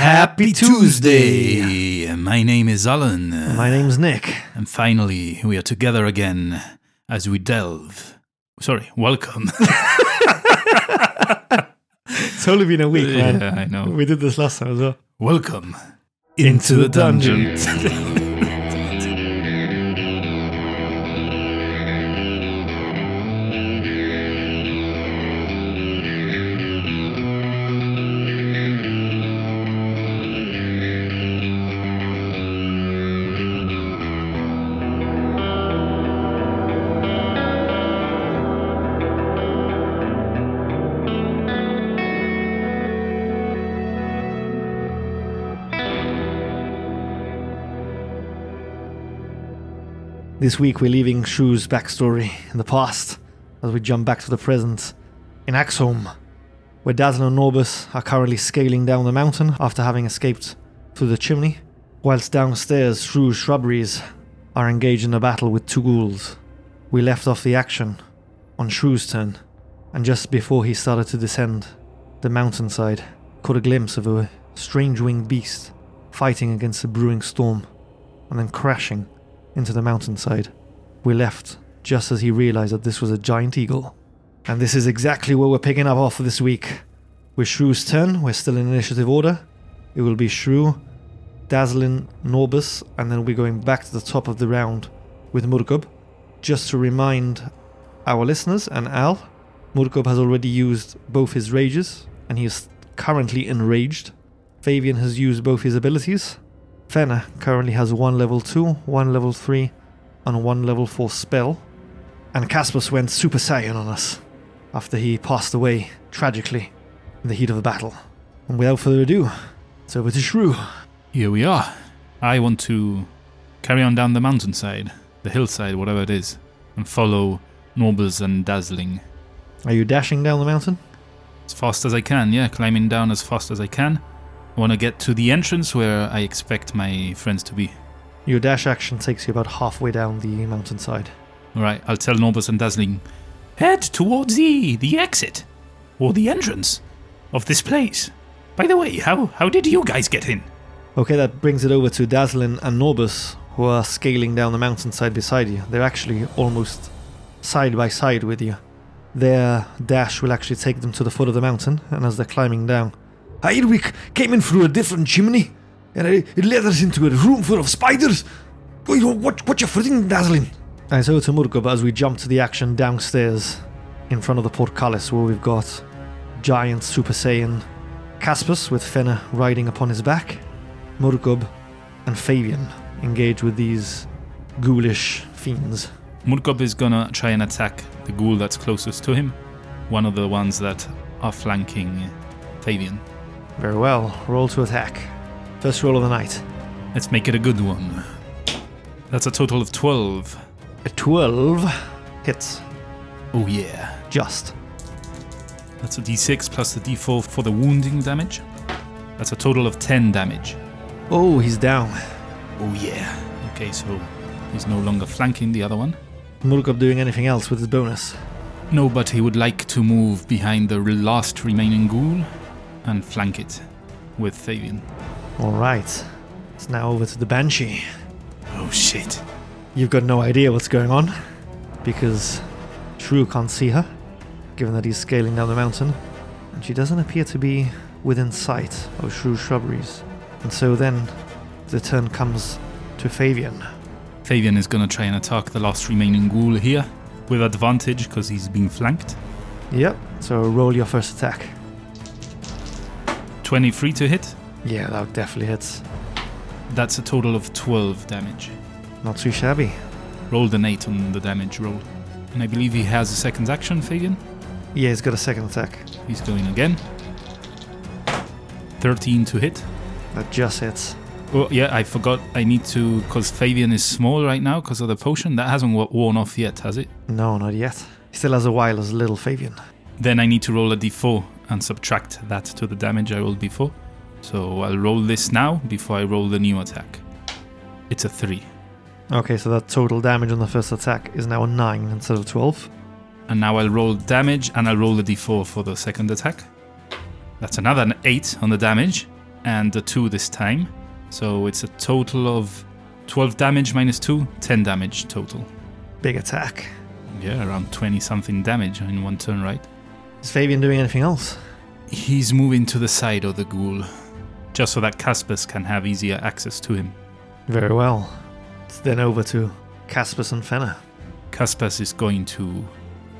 Happy Twosday! My name is Alan. My name's Nick. And finally, we are together again as we delve. Sorry, welcome. It's only been a week, man. yeah, I know. We did this last time as well. Welcome Into the dungeon. This week we're leaving Shrew's backstory in the past as we jump back to the present in Axeholm, where Dazzle and Norbus are currently scaling down the mountain after having escaped through the chimney, whilst downstairs Shrew's shrubberies are engaged in a battle with two ghouls. We left off the action on Shrew's turn, and just before he started to descend the mountainside, caught a glimpse of a strange winged beast fighting against a brewing storm and then crashing into the mountainside. We left just as he realized that this was a giant eagle. And this is exactly where we're picking up off this week. With Shrew's turn, we're still in initiative order. It will be Shrew, Dazzling, Norbus, and then we're going back to the top of the round with Murkub. Just to remind our listeners and Al, Murkub has already used both his rages, and he is currently enraged. Fabian has used both his abilities, Fenna currently has one level 2, one level 3, and one level 4 spell. And Caspus went Super Saiyan on us after he passed away tragically in the heat of the battle. And without further ado, it's over to Shrew. Here we are. I want to carry on down the mountainside, the hillside, whatever it is, and follow Norbus and Dazzling Are you dashing down the mountain? as fast as I can. Yeah, climbing down as fast as I can. Want to get to the entrance where I expect my friends to be. Your dash action takes you about halfway down the mountainside. All right, I'll tell Norbus and Dazzling, head towards the the exit or the entrance of this place. By the way, how how did you guys get in? Okay, that brings it over to Dazzlin and Norbus, who are scaling down the mountainside beside you. They're actually almost side by side with you. Their dash will actually take them to the foot of the mountain, and as they're climbing down, Here we came in through a different chimney, and it, it led us into a room full of spiders. You know, what, what you footing, Dazzling? And so to Murkub as we jump to the action downstairs in front of the portcullis where we've got giant Super Saiyan Caspus with Fenna riding upon his back, Murkub and Fabian engage with these ghoulish fiends. Murkob is gonna try and attack the ghoul that's closest to him, one of the ones that are flanking Fabian. Very well, roll to attack. First roll of the night. Let's make it a good one. That's a total of 12. A 12 hits. Oh yeah. Just. That's a d6 plus the d4 for the wounding damage. That's a total of 10 damage. Oh, he's down. Oh yeah. Okay, so he's no longer flanking the other one. Murkub doing anything else with his bonus. No, but he would like to move behind the last remaining ghoul and flank it with Fabian. Alright. It's now over to the Banshee. Oh shit. You've got no idea what's going on because Shrew can't see her, given that he's scaling down the mountain, and she doesn't appear to be within sight of Shrew's shrubberies. And so then the turn comes to Fabian. Fabian is gonna try and attack the last remaining ghoul here with advantage because he's being flanked. Yep, so roll your first attack. 23 to hit. Yeah, that definitely hits. That's a total of 12 damage. Not too shabby. Rolled an 8 on the damage roll. And I believe he has a second action, Fabian. Yeah, he's got a second attack. He's going again. 13 to hit. That just hits. Oh, yeah, I forgot. I need to. Because Fabian is small right now because of the potion. That hasn't worn off yet, has it? No, not yet. He still has a while as little Fabian. Then I need to roll a d4 and subtract that to the damage I rolled before. So I'll roll this now before I roll the new attack. It's a 3. Okay, so that total damage on the first attack is now a 9 instead of 12. And now I'll roll damage and I'll roll the d4 for the second attack. That's another 8 on the damage. and a 2 this time. So it's a total of 12 damage minus 2, 10 damage total. Big attack. Yeah, around 20 something damage in one turn, right? Is Fabian doing anything else? He's moving to the side of the ghoul, just so that Caspus can have easier access to him. Very well. It's then over to Caspus and Fenna. Caspus is going to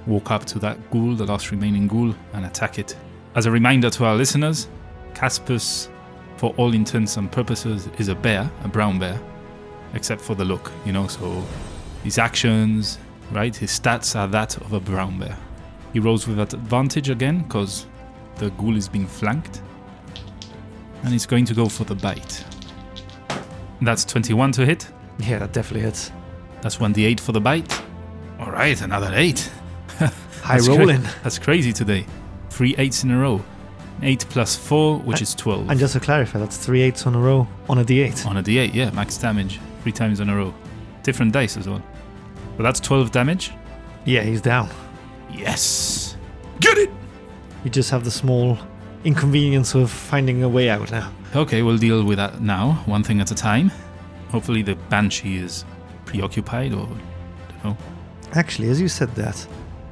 walk up to that ghoul, the last remaining ghoul, and attack it. As a reminder to our listeners, Caspus, for all intents and purposes, is a bear, a brown bear, except for the look, you know, so his actions, right, his stats are that of a brown bear. He rolls with that advantage again, because the ghoul is being flanked. And he's going to go for the bite. That's 21 to hit. Yeah, that definitely hits. That's 1d8 for the bite. All right, another 8. High That's cra- rolling. That's crazy today. Three eights in a row. 8 plus 4, which is 12. And just to clarify, that's three eights on a row on a d8. On a d8, yeah, max damage. Three times in a row. Different dice as well. But that's 12 damage. Yeah, he's down. Yes! Get it! You just have the small inconvenience of finding a way out now. Okay, we'll deal with that now, one thing at a time. Hopefully the Banshee is preoccupied or. don't know. Actually, as you said that,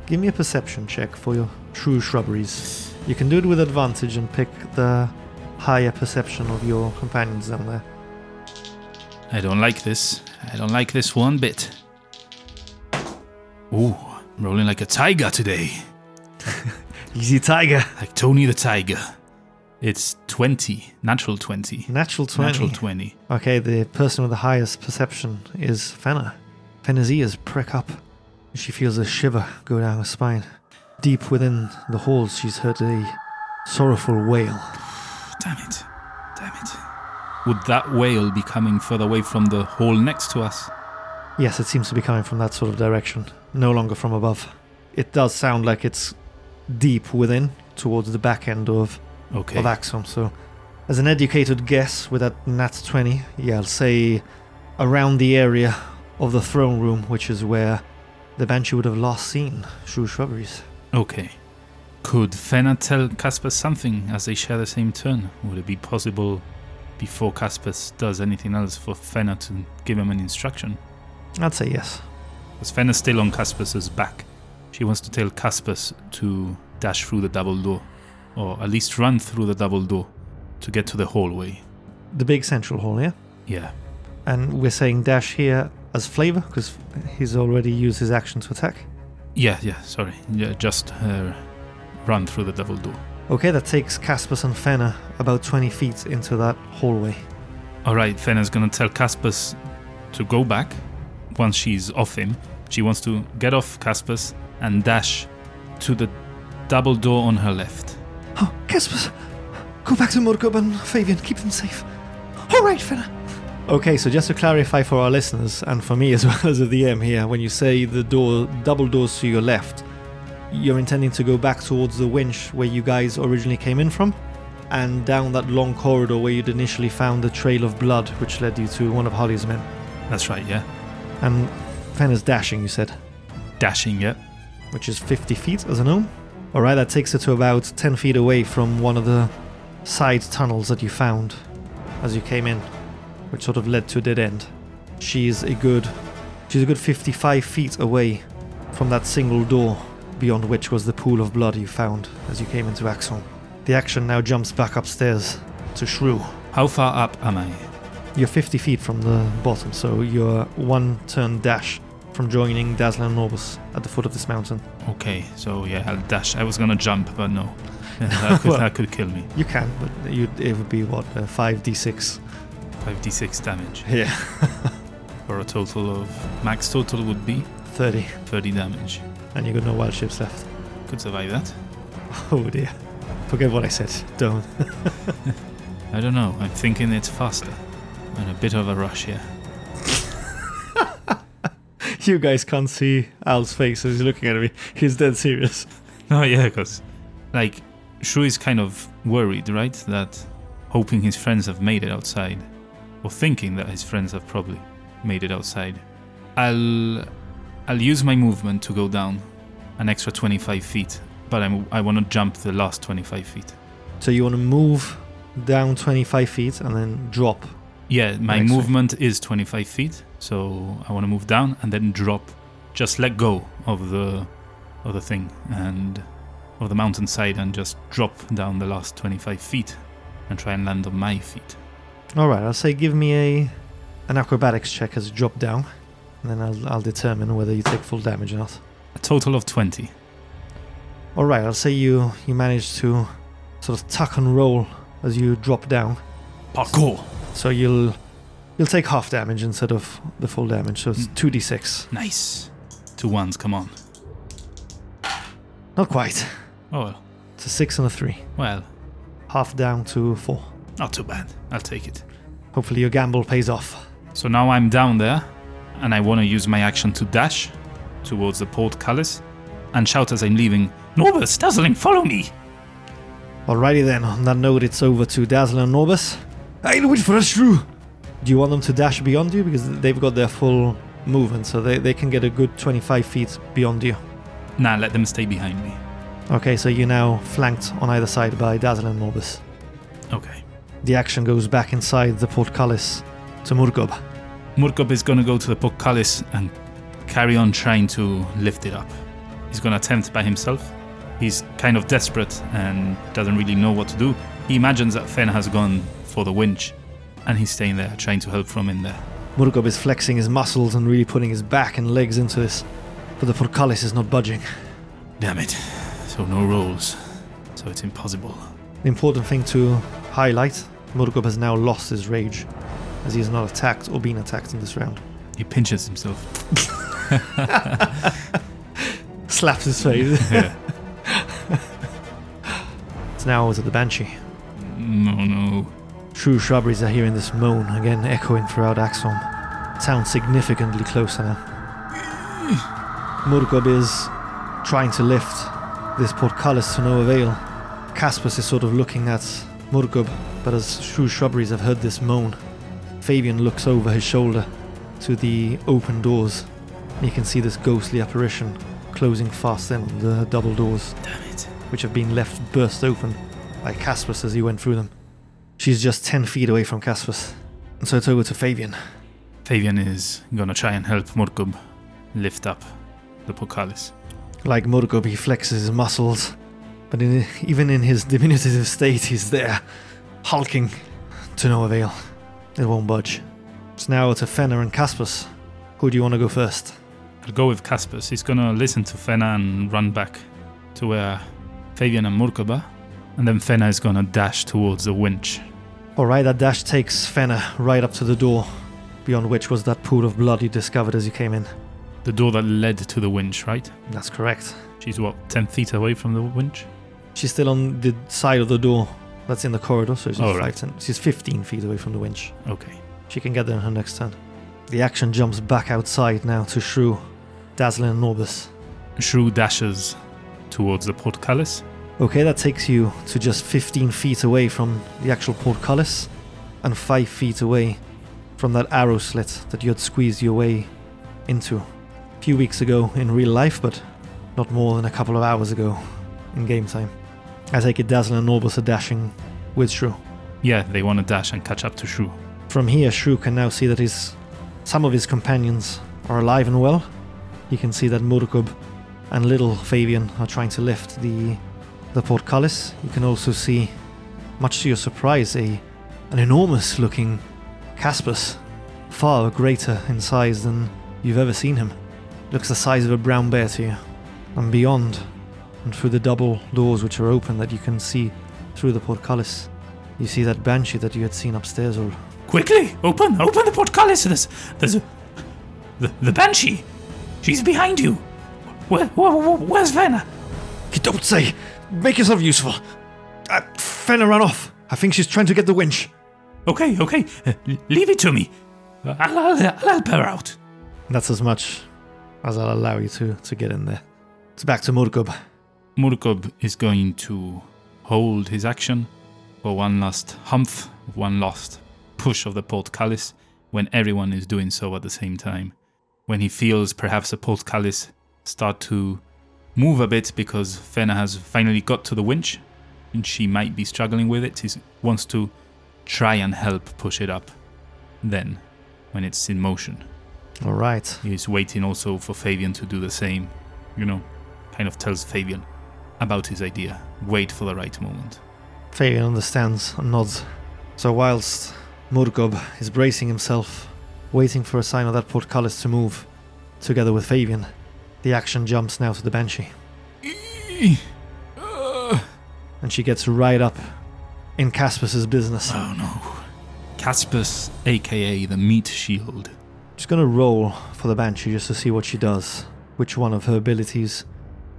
give me a perception check for your Shrew shrubberies. You can do it with advantage and pick the higher perception of your companions down there. I don't like this. I don't like this one bit. Ooh, I'm rolling like a tiger today. Easy tiger. Like Tony the Tiger. It's 20, natural 20. Natural 20. Natural 20. Okay, the person with the highest perception is Fenna. Fenna's ears prick up. She feels a shiver go down her spine. Deep within the halls, she's heard a sorrowful wail. Damn it. Damn it. Would that wail be coming further away from the hall next to us? Yes, it seems to be coming from that sort of direction, no longer from above. It does sound like it's deep within, towards the back end of, Okay. of Axeholm. So, as an educated guess with that nat 20, yeah, I'll say around the area of the throne room, which is where the Banshee would have last seen Shrew Shrubberies. Okay. Could Fenna tell Caspus something as they share the same turn? Would it be possible before Caspus does anything else for Fenna to give him an instruction? I'd say yes. Because Fenna's still on Caspus's back. She wants to tell Caspus to dash through the double door, or at least run through the double door to get to the hallway. The big central hall, yeah? Yeah. And we're saying dash here as flavor because he's already used his action to attack. Yeah, yeah, sorry. Yeah, just uh, run through the double door. Okay, that takes Caspus and Fenna about 20 feet into that hallway. Alright, Fenna's gonna tell Caspus to go back once she's off him. She wants to get off Caspus and dash to the double door on her left. Oh, Caspus! Go back to Murkub and Fabian, keep them safe. All right, Fenna. Okay, so just to clarify for our listeners and for me as well as a DM here, when you say the door, double doors to your left, you're intending to go back towards the winch where you guys originally came in from, and down that long corridor where you'd initially found the trail of blood which led you to one of Holly's men. That's right, yeah. And Fen Fenna's dashing, you said, Dashing, yeah. which is 50 feet as a gnome. Alright, that takes her to about 10 feet away from one of the side tunnels that you found as you came in, which sort of led to a dead end. She's a good she's a good 55 feet away from that single door beyond which was the pool of blood you found as you came into Axeholm. The action now jumps back upstairs to Shrew. How far up am I? You're 50 feet from the bottom, so you're one turn dash from joining Dazzler and Norbus at the foot of this mountain. Okay, so yeah, I'll dash. I was gonna jump, but no. Yeah, that, could, Well- that could kill me. You can, but you it would be what uh, 5d6. 5d6 damage. Yeah, For a total of. Max total would be 30, 30 damage. and you've got no wild shapes left. Could survive that. Oh dear. Forget what I said. Don't. I don't know. I'm thinking it's faster. And a bit of a rush here. you guys can't see Al's face as he's looking at me. He's dead serious. No, yeah, because like Shrew is kind of worried, right? That hoping his friends have made it outside, or thinking that his friends have probably made it outside. I'll I'll use my movement to go down an extra 25 feet, but I'm, I want to jump the last 25 feet. So you want to move down 25 feet and then drop. Yeah, my Next way. movement is 25 feet, so I want to move down and then drop. Just let go of the of the thing and of the mountainside and just drop down the last 25 feet and try and land on my feet. All right, I'll say give me a an acrobatics check as you drop down, and then I'll, I'll determine whether you take full damage or not. A total of 20. All right, I'll say you you manage to sort of tuck and roll as you drop down, Parkour. So you'll you'll take half damage instead of the full damage. So it's Mm. two d six. Nice. Two ones, come on. Not quite. Oh, well. It's a six and a three. well, Half down to four. not too bad. I'll take it. Hopefully your gamble pays off. So now I'm down there, and I want to use my action to dash towards the portcullis and shout as I'm leaving, Norbus, Dazzling, follow me! Alrighty then. On that note, it's over to Dazzler and Norbus. I'll wait for us, Shrew. Do you want them to dash beyond you because they've got their full movement, so they, they can get a good 25 feet beyond you. Nah, let them stay behind me. Okay, so you're now flanked on either side by Dazzler and Norbus. Okay. The action goes back inside the portcullis to Murgob. Murkob is gonna go to the portcullis and carry on trying to lift it up. He's gonna attempt by himself. He's kind of desperate and doesn't really know what to do. He imagines that Fen has gone for the winch, and he's staying there, trying to help from in there. Murgob is flexing his muscles and really putting his back and legs into this, but the portcullis is not budging. Damn it. So no rolls. So it's impossible. The important thing to highlight Murgob has now lost his rage, as he has not attacked or been attacked in this round. He pinches himself. Slaps his face. Yeah. it's now over to the Banshee. no, no. Shrew shrubberies are hearing this moan again echoing throughout Axeholm. Sounds significantly closer now. Murgob is trying to lift this portcullis to no avail. Caspus is sort of looking at Murgob, but as Shrew shrubberies have heard this moan, Fabian looks over his shoulder to the open doors. You can see this ghostly apparition closing fast in on the double doors Damn it. which have been left burst open by Caspus as he went through them. She's just 10 feet away from Caspus. So it's over to Fabian. Fabian is gonna try and help Murkob lift up the portcullis. Like Murgob, he flexes his muscles, but in, even in his diminutive state, he's there, hulking to no avail. It won't budge. It's now to Fenna and Caspus. Who do you want to go first? I'll go with Caspus. He's gonna listen to Fenna and run back to where Fabian and Murkob are. And then Fenna is gonna dash towards the winch. Alright, that dash takes Fenna right up to the door, beyond which was that pool of blood you discovered as you came in. The door that led to the winch, right? That's correct. She's what, 10 feet away from the winch? She's still on the side of the door that's in the corridor, so she's, Oh, right. 10 she's 15 feet away from the winch. Okay. She can get there in her next turn. The action jumps back outside now to Shrew, Dazzling and Norbus. Shrew dashes towards the portcullis. Okay, that takes you to just 15 feet away from the actual portcullis and 5 feet away from that arrow slit that you had squeezed your way into a few weeks ago in real life, but not more than a couple of hours ago in game time. I take it Dazzling and Norbus are dashing with Shrew. Yeah, they want to dash and catch up to Shrew. From here, Shrew can now see that his some of his companions are alive and well. He can see that Murkob and little Fabian are trying to lift the the portcullis. You can also see, much to your surprise, a an enormous looking Caspus, far greater in size than you've ever seen him. Looks the size of a brown bear to you. And beyond, and through the double doors which are open that you can see through the portcullis, you see that banshee that you had seen upstairs or Quickly! Open! Open the portcullis! There's, there's a. The, the banshee! She's behind you! Where, where, where- where's? You don't say. Make yourself useful. Uh, Fenna ran off. I think she's trying to get the winch. Okay, okay, uh, leave it to me. Uh, I'll, I'll, I'll help her out. That's as much as I'll allow you to, to get in there. It's back to Murkob. Murkob is going to hold his action for one last humph, one last push of the portcullis when everyone is doing so at the same time. When he feels perhaps the portcullis start to move a bit because Fenna has finally got to the winch, and she might be struggling with it. He wants to try and help push it up. Then, when it's in motion, All right. he's waiting also for Fabian to do the same. You know, kind of tells Fabian about his idea. Wait for the right moment. Fabian understands and nods. So whilst Murgob is bracing himself, waiting for a sign of that portcullis to move, together with Fabian, the action jumps now to the Banshee. Uh. And she gets right up in Caspus's business. Oh no. Caspus, aka the Meat Shield. She's gonna roll for the Banshee just to see what she does, which one of her abilities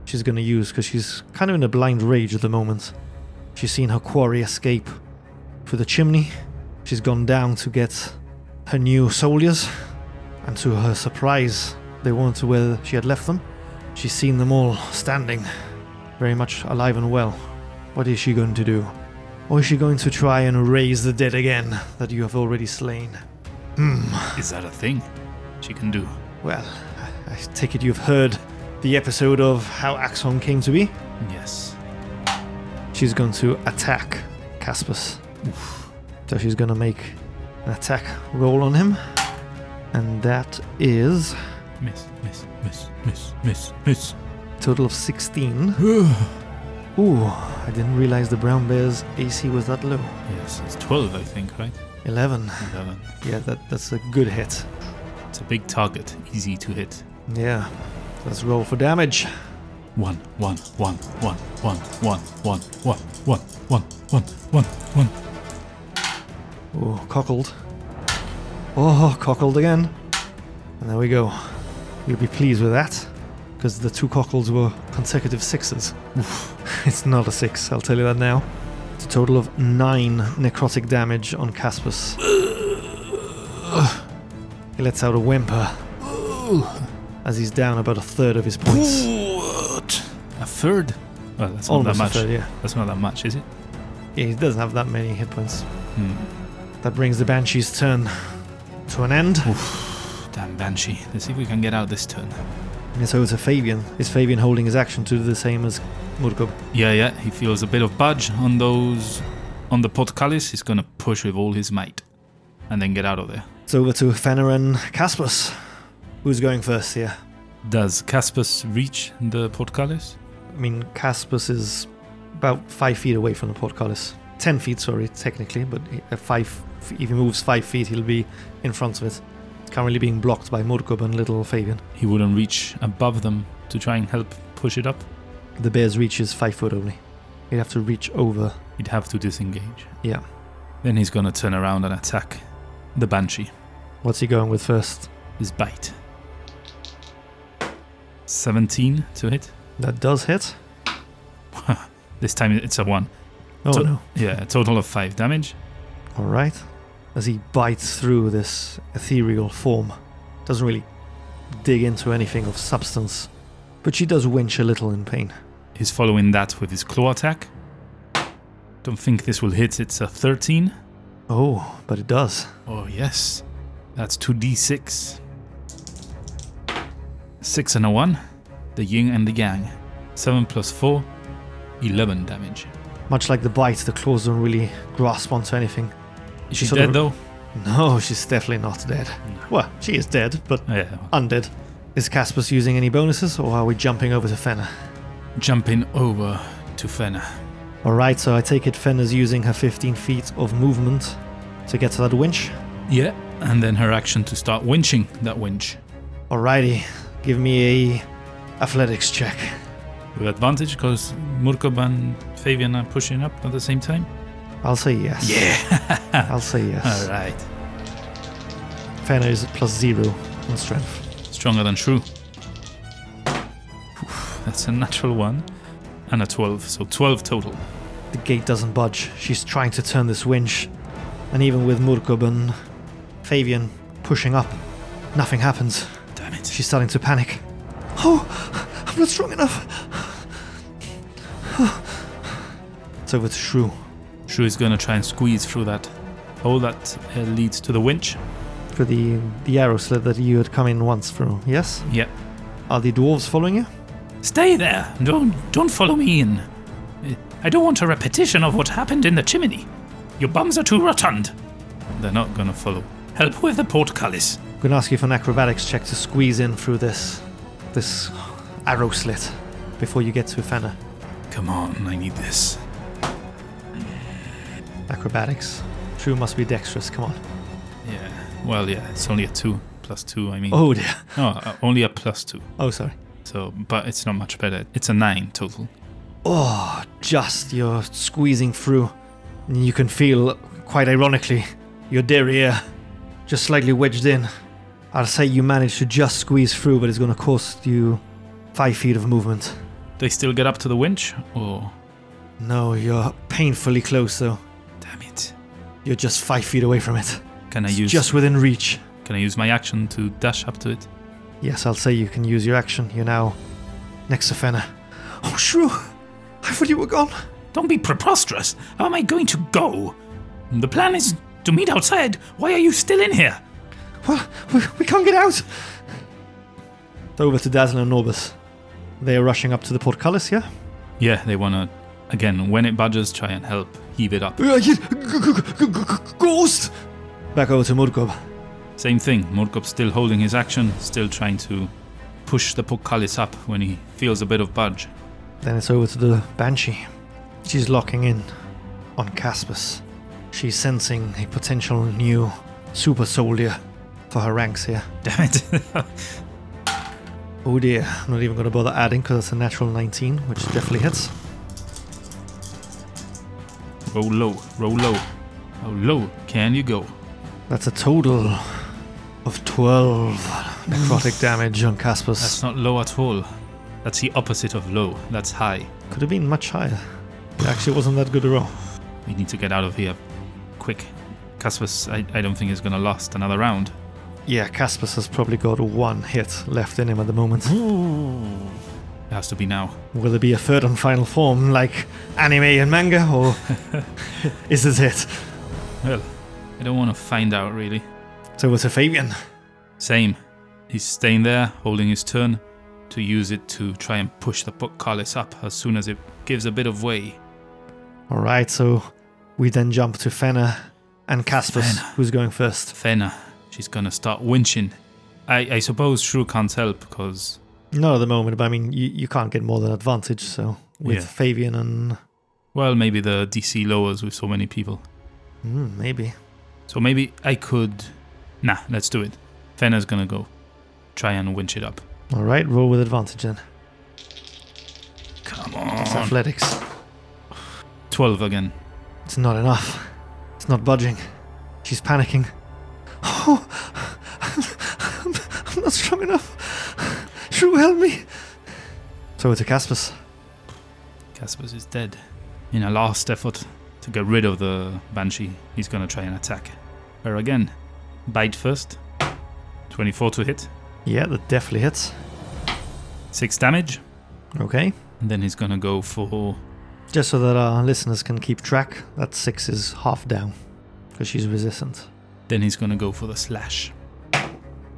she's gonna use, because she's kind of in a blind rage at the moment. She's seen her quarry escape through the chimney. She's gone down to get her new soldiers, and to her surprise, they weren't to where she had left them. She's seen them all standing, very much alive and well. What is she going to do? Or is she going to try and raise the dead again that you have already slain? Hmm. Is that a thing she can do? Well, I take it you've heard the episode of how Axeholm came to be. Yes. She's going to attack Caspus. So she's going to make an attack roll on him. And that is Miss, miss, miss, miss, miss, miss. total of 16. Ooh, I didn't realize the brown bear's AC was that low. yes, it's 12, I think, right? 11. 11. Yeah, that, that's a good hit. It's a big target, easy to hit. Yeah. Let's roll for damage. One, one, one, one, one, one, one, one, one, one, one, one, one. Oh, cockled. Oh, cockled again. And there we go. You'll be pleased with that, because the two cockles were consecutive sixes. it's not a six, I'll tell you that now. It's a total of nine necrotic damage on Caspus. he lets out a whimper as he's down about a third of his points. What? A third? Well, that's not Almost that a much. third, yeah. That's not that much, is it? Yeah, he doesn't have that many hit points. Hmm. That brings the Banshee's turn to an end. Damn Banshee. Let's see if we can get out this turn. It's over to Fabian. Is Fabian holding his action to do the same as Murkob? Yeah, yeah. He feels a bit of budge on those. On the portcullis. He's gonna push with all his might. And then get out of there. It's over to Fenna and Caspus. Who's going first here? Does Caspus reach the portcullis? I mean, Caspus is about five feet away from the portcullis. Ten feet, sorry, technically, but five. If he moves five feet, he'll be in front of it. Currently being blocked by Murkob and little Fabian. He wouldn't reach above them to try and help push it up. The bear's reach is five foot only. He'd have to reach over. He'd have to disengage. Yeah. Then he's gonna turn around and attack the Banshee. What's he going with first? His bite. 17 to hit. That does hit. This time it's a 1. Oh So- no. Yeah, a total of 5 damage. All right. As he bites through this ethereal form, doesn't really dig into anything of substance, but she does winch a little in pain. He's following that with his claw attack. Don't think this will hit. It's a 13. Oh, but it does. Oh, yes. That's 2d6. 6 and a 1. The yin and the yang. 7 plus 4. 11 damage. Much like the bite, the claws don't really grasp onto anything. Is She she dead of- though? No, she's definitely not dead. Well, she is dead, but Yeah. undead. Is Caspus using any bonuses, or are we jumping over to Fenna? Jumping over to Fenna. Alright, so I take it Fenna's using her 15 feet of movement to get to that winch. Yeah. And then her action to start winching that winch. Alrighty, give me a athletics check. With advantage because Murkob and Fabian are pushing up at the same time. I'll say yes. Yeah. I'll say yes. Alright. Fenna is plus zero on strength. Stronger than Shrew. Oof, That's a natural one. And a 12. So 12 total. The gate doesn't budge. She's trying to turn this winch. And even with Murkob and Fabian pushing up, nothing happens. Damn it. She's starting to panic. Oh, I'm not strong enough. it's over to Shrew. Shrew is going to try and squeeze through that hole that uh, leads to the winch. For the, the arrow slit that you had come in once through, yes? Yep. Are the dwarves following you? Stay there. Don't don't follow me in. Uh, I don't want a repetition of what happened in the chimney. Your bums are too rotund. They're not gonna follow. Help with the portcullis. I'm going to ask you for an acrobatics check to squeeze in through this this arrow slit before you get to Fenna. Come on, I need this. Acrobatics. Shrew must be dexterous. Come on. Yeah. Well, yeah, it's only a two plus two. I mean, Oh dear. no, uh, only a plus two. Oh sorry. So, but it's not much better. It's a nine total. Oh, just you're squeezing through. You can feel, quite ironically, your derriere just slightly wedged in. I'll say you managed to just squeeze through, but it's going to cost you five feet of movement. They still get up to the winch, or No, you're painfully close, though. Damn it? You're just five feet away from it. Can I It's use just within reach. Can I use my action to dash up to it? Yes, I'll say you can use your action. You're now next to Fenna. Oh, shrew! I thought you were gone. Don't be preposterous. How am I going to go? The plan is to meet outside. Why are you still in here? Well, we, we can't get out. Over to Dazzler and Norbus. They are rushing up to the portcullis, yeah? Yeah, they wanna again when it budges, try and help heave it up. Uh, Ghost! Back over to Murkob. Same thing. Murkop still holding his action, still trying to push the portcullis up when he feels a bit of budge. Then it's over to the Banshee. She's locking in on Caspus. She's sensing a potential new super soldier for her ranks here. Damn it! Oh dear, I'm not even going to bother adding because it's a natural 19, which definitely hits. Roll low, roll low. How low can you go? That's a total of 12 necrotic damage on Caspus. That's not low at all. That's the opposite of low. That's high. Could have been much higher. It actually wasn't that good a roll. We need to get out of here quick. Caspus, I, I don't think is gonna last another round. Yeah, Caspus has probably got one hit left in him at the moment. It has to be now. Will there be a third and final form like anime and manga, or is this it? Well, I don't want to find out really. So was a Fabian. Same. He's staying there, holding his turn, to use it to try and push the portcullis up as soon as it gives a bit of way. Alright, so we then jump to Fenna and Caspus, Fenna. who's going first. Fenna, she's gonna start winching. I, I suppose Shrew can't help because Not at the moment, but I mean, you, you can't get more than advantage, so with Yeah. Fabian and. well, maybe the DC lowers with so many people. Hmm, maybe. So maybe I could. Nah, let's do it. Fenna's gonna go. Try and winch it up. Alright, roll with advantage then. Come It's on. athletics. 12 again. It's not enough. It's not budging. She's panicking. Oh, I'm not strong enough. Shrew, help me. So it's a Caspus. Caspers is dead. In a last effort to get rid of the Banshee, he's gonna try and attack. Her again. Bite first. 24 to hit. Yeah, that definitely hits. 6 damage. Okay. And then he's gonna go for. Just so that our listeners can keep track, that six is half down because she's resistant. Then he's gonna go for the slash.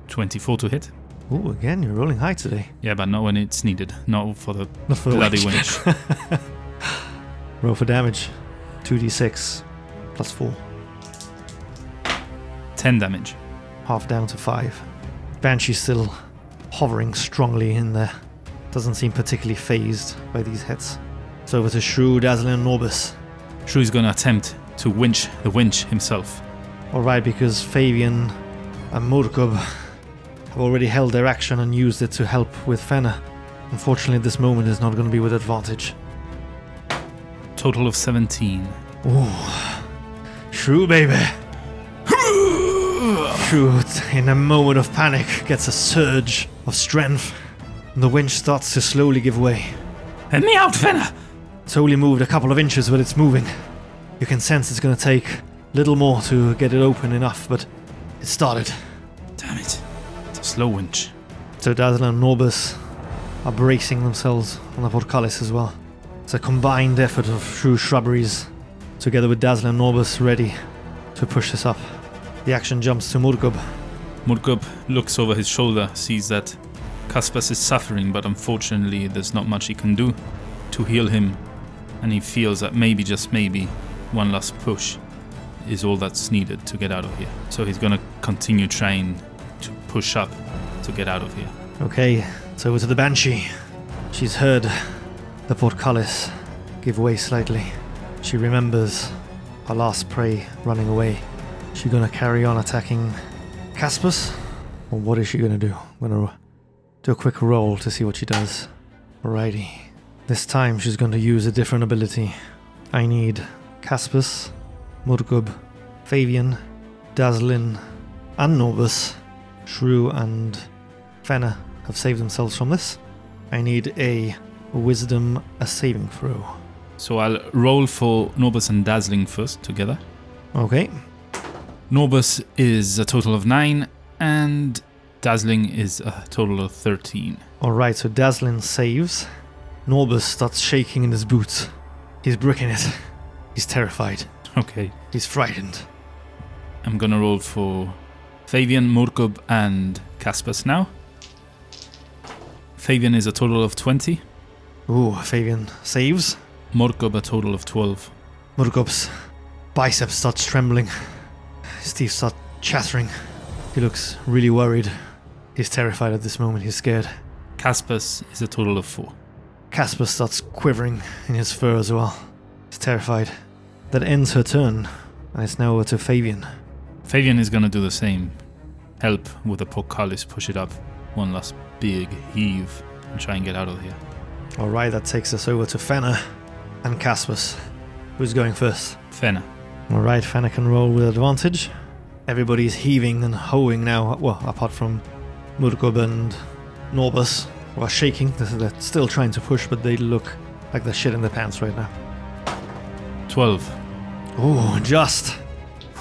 24 to hit. Ooh, again, you're rolling high today. Yeah, but not when it's needed. Not for the Not for the bloody winch. winch. Roll for damage. 2d6 plus 4. 10 damage. Half down to 5. Banshee's still hovering strongly in there. Doesn't seem particularly phased by these hits. It's over to Shrew, Dazzling, and Norbus. Shrew's gonna attempt to winch the winch himself. Alright, because Fabian and Murkob have already held their action and used it to help with Fenna. Unfortunately, this moment is not going to be with advantage. Total of 17. Ooh. Shrew, baby. Shrew, in a moment of panic, gets a surge of strength. And the winch starts to slowly give way. Let me out, Fenna! It's only moved a couple of inches, but it's moving. You can sense it's going to take little more to get it open enough, but it started. Slow winch. So Dazzler and Norbus are bracing themselves on the portcullis as well. It's a combined effort of Shrew Shrubberies, together with Dazzler and Norbus ready to push this up. The action jumps to Murkob. Murkob looks over his shoulder, sees that Caspus is suffering, but unfortunately there's not much he can do to heal him. and he feels that maybe, just maybe, one last push is all that's needed to get out of here. So he's gonna continue trying push up to get out of here. Okay, so over to the Banshee. She's heard the portcullis give way slightly. She remembers her last prey running away. She gonna carry on attacking Caspus? Or what is she gonna do? I'm gonna do a quick roll to see what she does. Alrighty. This time she's going to use a different ability. I need Caspus, Murgub, Fabian, Dazzlin, and Norbus. Shrew and Fenna have saved themselves from this. I need a wisdom, a saving throw. So I'll roll for Norbus and Dazzling first together. Okay. Norbus is a total of 9, and Dazzling is a total of 13. Alright, so Dazzling saves. Norbus starts shaking in his boots. He's bricking it. He's terrified. Okay. He's frightened. I'm gonna roll for Fabian, Murkub, and Caspus now. Fabian is a total of 20. Ooh, Fabian saves. Murkub a total of 12. Murgub's biceps starts trembling. His teeth start chattering. He looks really worried. He's terrified at this moment. He's scared. Caspus is a total of 4. Caspus starts quivering in his fur as well. He's terrified. That ends her turn, and it's now over to Fabian. Fabian is gonna do the same. Help with the portcullis, push it up. One last big heave and try and get out of here. Alright, that takes us over to Fenna and Caspus. Who's going first? Fenna. Alright, Fenna can roll with advantage. Everybody's heaving and hoeing now, well, apart from Murkub and Norbus, who are shaking. They're still trying to push, but they look like they're shit in their pants right now. 12. Oh, just.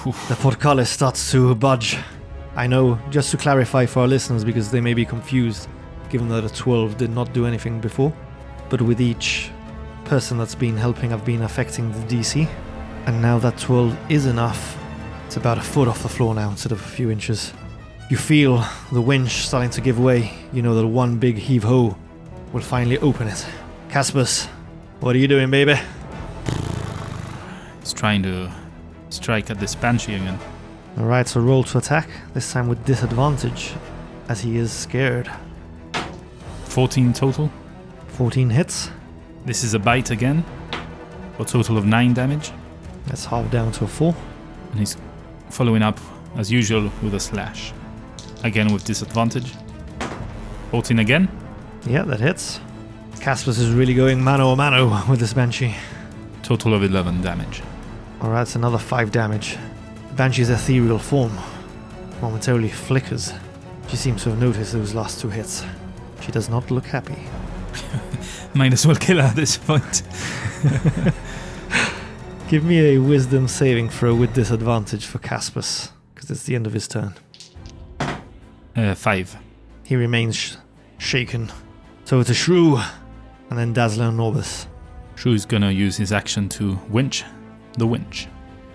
The portcullis starts to budge. I know, just to clarify for our listeners, because they may be confused, given that a 12 did not do anything before. But with each person that's been helping, I've been affecting the DC. And now that 12 is enough. It's about a foot off the floor now instead of a few inches. You feel the winch starting to give way. You know that one big heave ho will finally open it. Caspus, what are you doing, baby? He's trying to strike at this banshee again. Alright, so roll to attack, this time with disadvantage, as he is scared. 14 total. 14 hits. This is a bite again. For a total of 9 damage. That's half down to a 4. And he's following up, as usual, with a slash. Again with disadvantage. 14 again. Yeah, that hits. Caspus is really going mano a mano with this Banshee. Total of 11 damage. Alright, it's another 5 damage. Banshee's ethereal form momentarily flickers. She seems to have noticed those last two hits. She does not look happy. Might as well kill her at this point. Give me a wisdom saving throw with disadvantage for Caspus, because it's the end of his turn. Uh, 5. He remains sh- shaken. So it's a Shrew, and then Dazzler and Norbus. Shrew is gonna use his action to winch the winch.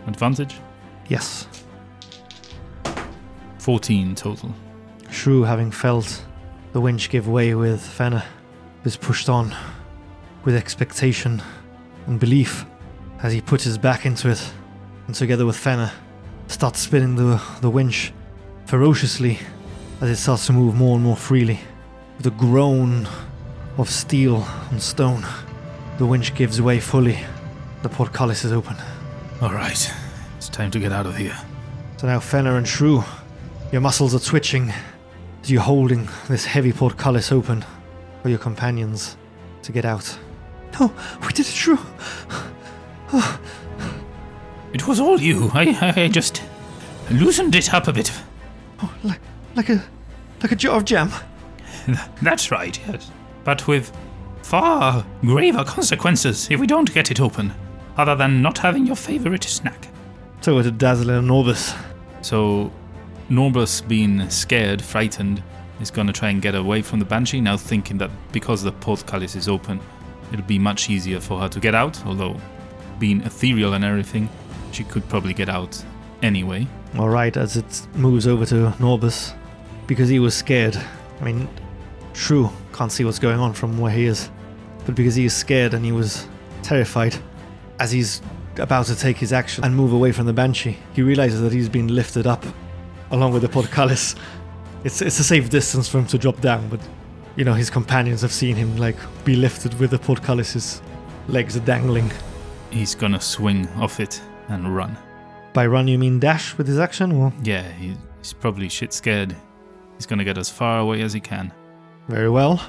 Advantage? Yes. 14 total. Shrew, having felt the winch give way with Fenna, is pushed on with expectation and belief as he puts his back into it and together with Fenna starts spinning the, the winch ferociously as it starts to move more and more freely. With a groan of steel and stone, the winch gives way fully. The portcullis is open. Alright, it's time to get out of here. So now Fenna and Shrew, your muscles are twitching as you're holding this heavy portcullis open for your companions to get out. No, we did it, Shrew. It was all you. I, I just loosened it up a bit. Oh, like, like a, like a jar of jam. That's right, yes. But with far graver consequences if we don't get it open, other than not having your favorite snack. So to Dazzler and Norbus. So, Norbus, being scared, frightened, is going to try and get away from the Banshee, now thinking that because the portcullis is open, it'll be much easier for her to get out, although, being ethereal and everything, she could probably get out anyway. Alright, as it moves over to Norbus, because he was scared. I mean, Shrew, can't see what's going on from where he is, but because he is scared and he was terrified. As he's about to take his action and move away from the banshee, he realizes that he's been lifted up along with the portcullis. It's it's a safe distance for him to drop down, but you know his companions have seen him like be lifted with the portcullis's legs are dangling. He's gonna swing off it and run. By run, you mean dash with his action, or Yeah, he, he's probably shit scared. He's gonna get as far away as he can. very well.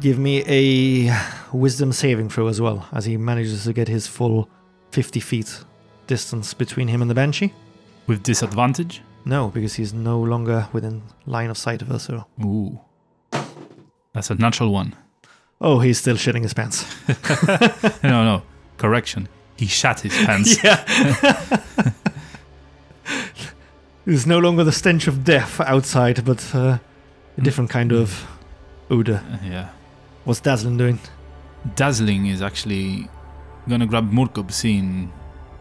Give me a wisdom saving throw as well, as he manages to get his full 50 feet distance between him and the banshee. With disadvantage? No, because he's no longer within line of sight of her. So, Ooh. That's a natural one. oh, he's still shitting his pants. no, no. Correction. He shat his pants. Yeah. There's no longer the stench of death outside, but uh, a different kind of odor. Uh, yeah. What's Dazzling doing? Dazzling is actually gonna grab Murkob, seeing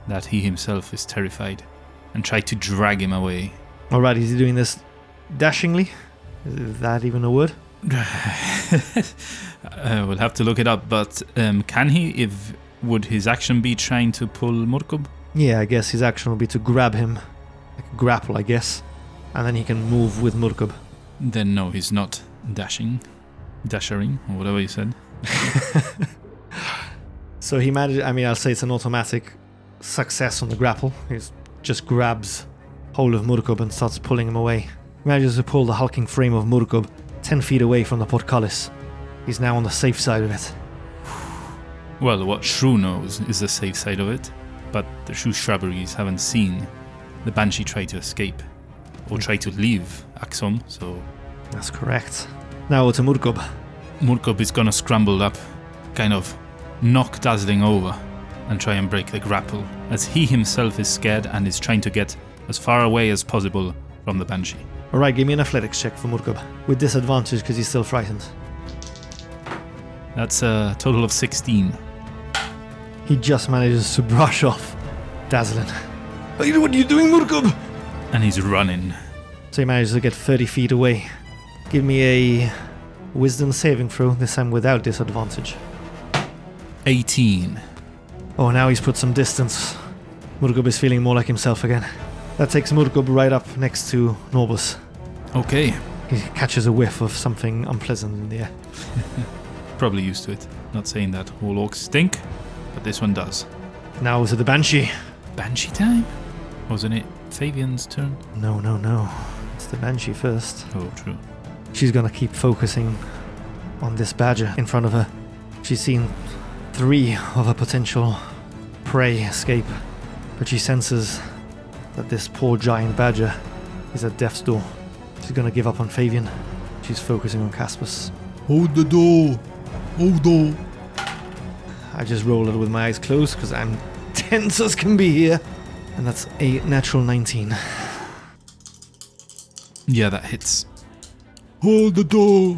that he himself is terrified, and try to drag him away. Alright, is he doing this dashingly? Is that even a word? uh, we'll have to look it up, but um, can he? If would his action be trying to pull Murkob? Yeah, I guess his action will be to grab him, like grapple, I guess, and then he can move with Murkub. Then no, he's not dashing, dashering, or whatever you said. So he managed. I mean, I'll say it's an automatic success on the grapple. He just grabs hold of Murkub and starts pulling him away. He manages to pull the hulking frame of Murkub ten feet away from the portcullis. He's now on the safe side of it. Well, what Shrew knows is the safe side of it, but the Shrew shrubberies haven't seen the Banshee try to escape or hmm. try to leave Axeholm, so That's correct. Now to Murkub. Murkob is gonna scramble up, kind of knock Dazzling over, and try and break the grapple, as he himself is scared and is trying to get as far away as possible from the Banshee. Alright, give me an athletics check for Murkub. With disadvantage because he's still frightened. That's a total of 16. He just manages to brush off Dazzling. What are you doing, Murkob? And he's running. So he manages to get 30 feet away. Give me a wisdom saving throw, this time without disadvantage. 18. Oh, now he's put some distance. Murkub is feeling more like himself again. That takes Murkub right up next to Norbus. Okay, He catches a whiff of something unpleasant in the air. probably used to it. Not saying that all orcs stink, but this one does. Now to the Banshee. Banshee time? Wasn't it Fabian's turn? No, no, no. It's the Banshee first. Oh, true. She's gonna keep focusing on this badger in front of her. She's seen three of her potential prey escape, but she senses that this poor giant badger is at death's door. She's gonna give up on Fabian. She's focusing on Caspus. Hold the door. Hold the door. I just rolled it with my eyes closed because I'm tense as can be here. And that's a natural 19. Yeah, that hits. Hold the door.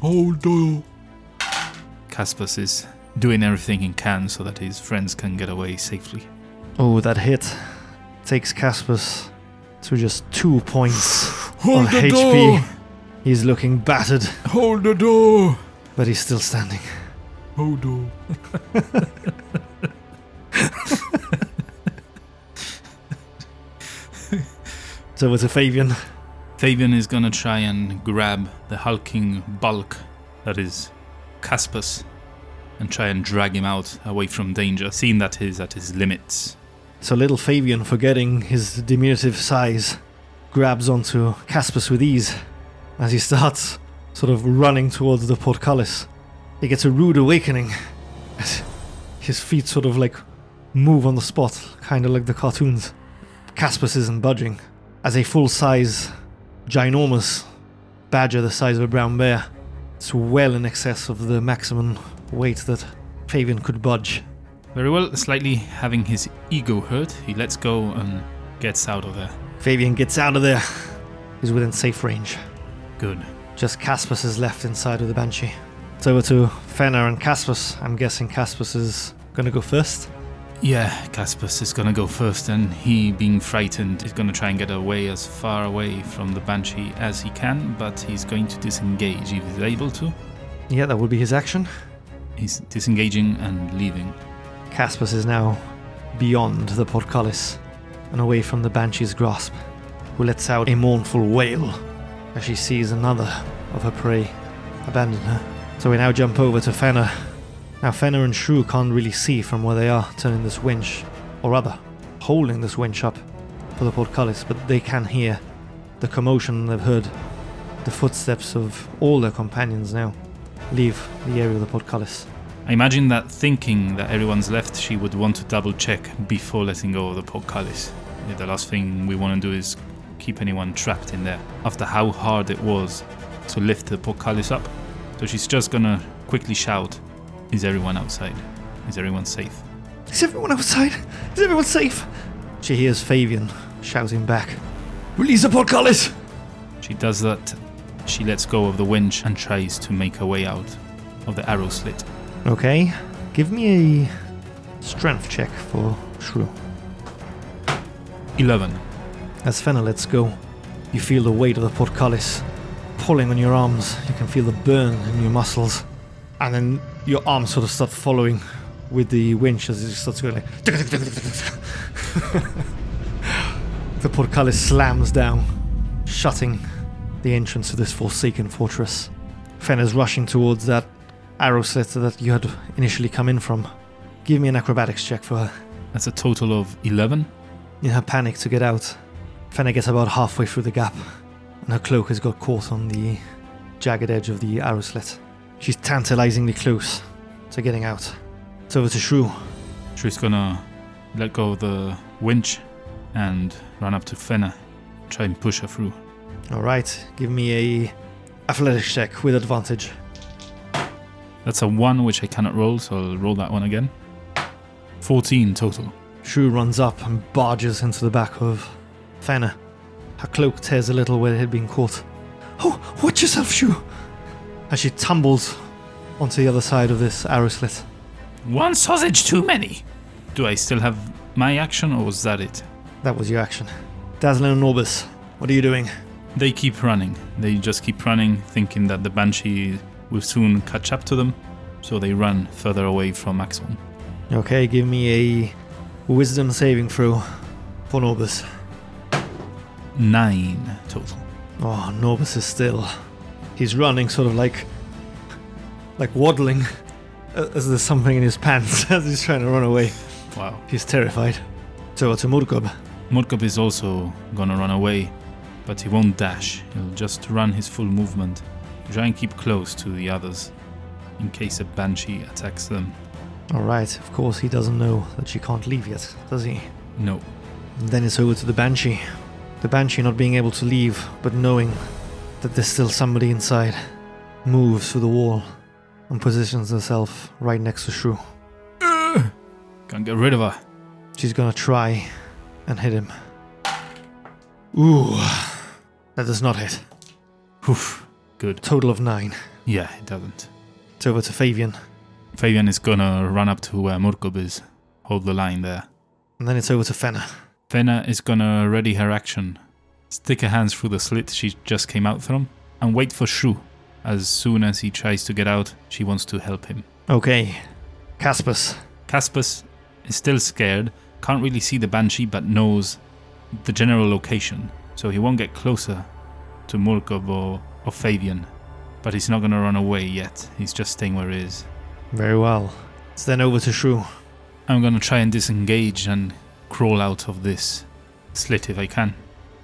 Hold door. Caspus is doing everything he can so that his friends can get away safely. Oh, that hit takes Caspus to just two points Hold of HP. door. He's looking battered, Hold the door. but he's still standing. Hold door. So over a Fabian. Fabian is gonna try and grab the hulking bulk that is Caspus and try and drag him out away from danger, seeing that he's at his limits. So little Fabian, forgetting his diminutive size, grabs onto Caspus with ease as he starts sort of running towards the portcullis. He gets a rude awakening as his feet sort of like move on the spot, kind of like the cartoons. Caspus isn't budging. As a full size, ginormous badger the size of a brown bear, it's well in excess of the maximum weight that Fabian could budge. Very well, slightly having his ego hurt, he lets go and gets out of there. Fabian gets out of there. He's within safe range. Good. Just Caspus is left inside of the Banshee. It's over to Fenna and Caspus. I'm guessing Caspus is gonna go first. Yeah, Caspus is gonna go first, and he, being frightened, is gonna try and get away as far away from the Banshee as he can, but he's going to disengage if he's able to. Yeah, that would be his action. He's disengaging and leaving. Caspus is now beyond the portcullis and away from the banshee's grasp, who lets out a mournful wail as she sees another of her prey abandon her. So we now jump over to Fenna. Now Fenna and Shrew can't really see from where they are turning this winch, or rather, holding this winch up for the portcullis, but they can hear the commotion they've heard, the footsteps of all their companions now leave the area of the portcullis. I imagine that thinking that everyone's left, she would want to double check before letting go of the portcullis. The last thing we want to do is keep anyone trapped in there after how hard it was to lift the portcullis up. So she's just gonna quickly shout, Is everyone outside? Is everyone safe? Is everyone outside? Is everyone safe? She hears Fabian shouting back. Release the portcullis! She does that. She lets go of the winch and tries to make her way out of the arrow slit. Okay, give me a strength check for Shrew. 11. As Fenna lets go, you feel the weight of the portcullis pulling on your arms. You can feel the burn in your muscles. And then your arms sort of start following with the winch as it starts going like. the portcullis slams down, shutting the entrance to this forsaken fortress. Fenna's rushing towards that arrow slit that you had initially come in from. Give me an acrobatics check for her. That's a total of 11. In her panic to get out, Fenna gets about halfway through the gap, and her cloak has got caught on the jagged edge of the arrow slit. She's tantalizingly close to getting out. It's over to Shrew. Shrew's gonna let go of the winch and run up to Fenna, try and push her through. All right, give me a athletics check with advantage. That's a 1 which I cannot roll, so I'll roll that one again. 14 total. Shrew runs up and barges into the back of Fenna. Her cloak tears a little where it had been caught. Oh, watch yourself, Shrew! As she tumbles onto the other side of this arrow slit. One sausage too many! Do I still have my action, or was that it? That was your action. Dazzlin and Norbus, what are you doing? They keep running. They just keep running, thinking that the Banshee will soon catch up to them, so they run further away from Axeholm. Okay, give me a wisdom saving throw for Norbus. Nine total. Oh, Norbus is still. He's running sort of like. like waddling uh, as there's something in his pants as he's trying to run away. Wow. He's terrified. So a Murkob. Murkob is also gonna run away, but he won't dash. He'll just run his full movement. Try and keep close to the others in case a banshee attacks them. Alright, of course he doesn't know that she can't leave yet, does he? No. And then it's over to the Banshee. The Banshee not being able to leave, but knowing that there's still somebody inside, moves through the wall and positions herself right next to Shrew. Uh, can't get rid of her. She's gonna try and hit him. Ooh, that does not hit. Oof. Good. Total of nine. Yeah, it doesn't. It's over to Fabian, Fabian is gonna run up to uh, where Murkob is, hold the line there. and then it's over to Fenna. Fenna is gonna ready her action, stick her hands through the slit she just came out from, and wait for Shrew. As soon as he tries to get out, she wants to help him. Okay, Caspus. Caspus is still scared, can't really see the Banshee, but knows the general location, so he won't get closer to Murkob or, or Fabian. But he's not gonna run away yet, he's just staying where he is. Very well. It's then over to Shrew. I'm gonna try and disengage and crawl out of this slit if I can.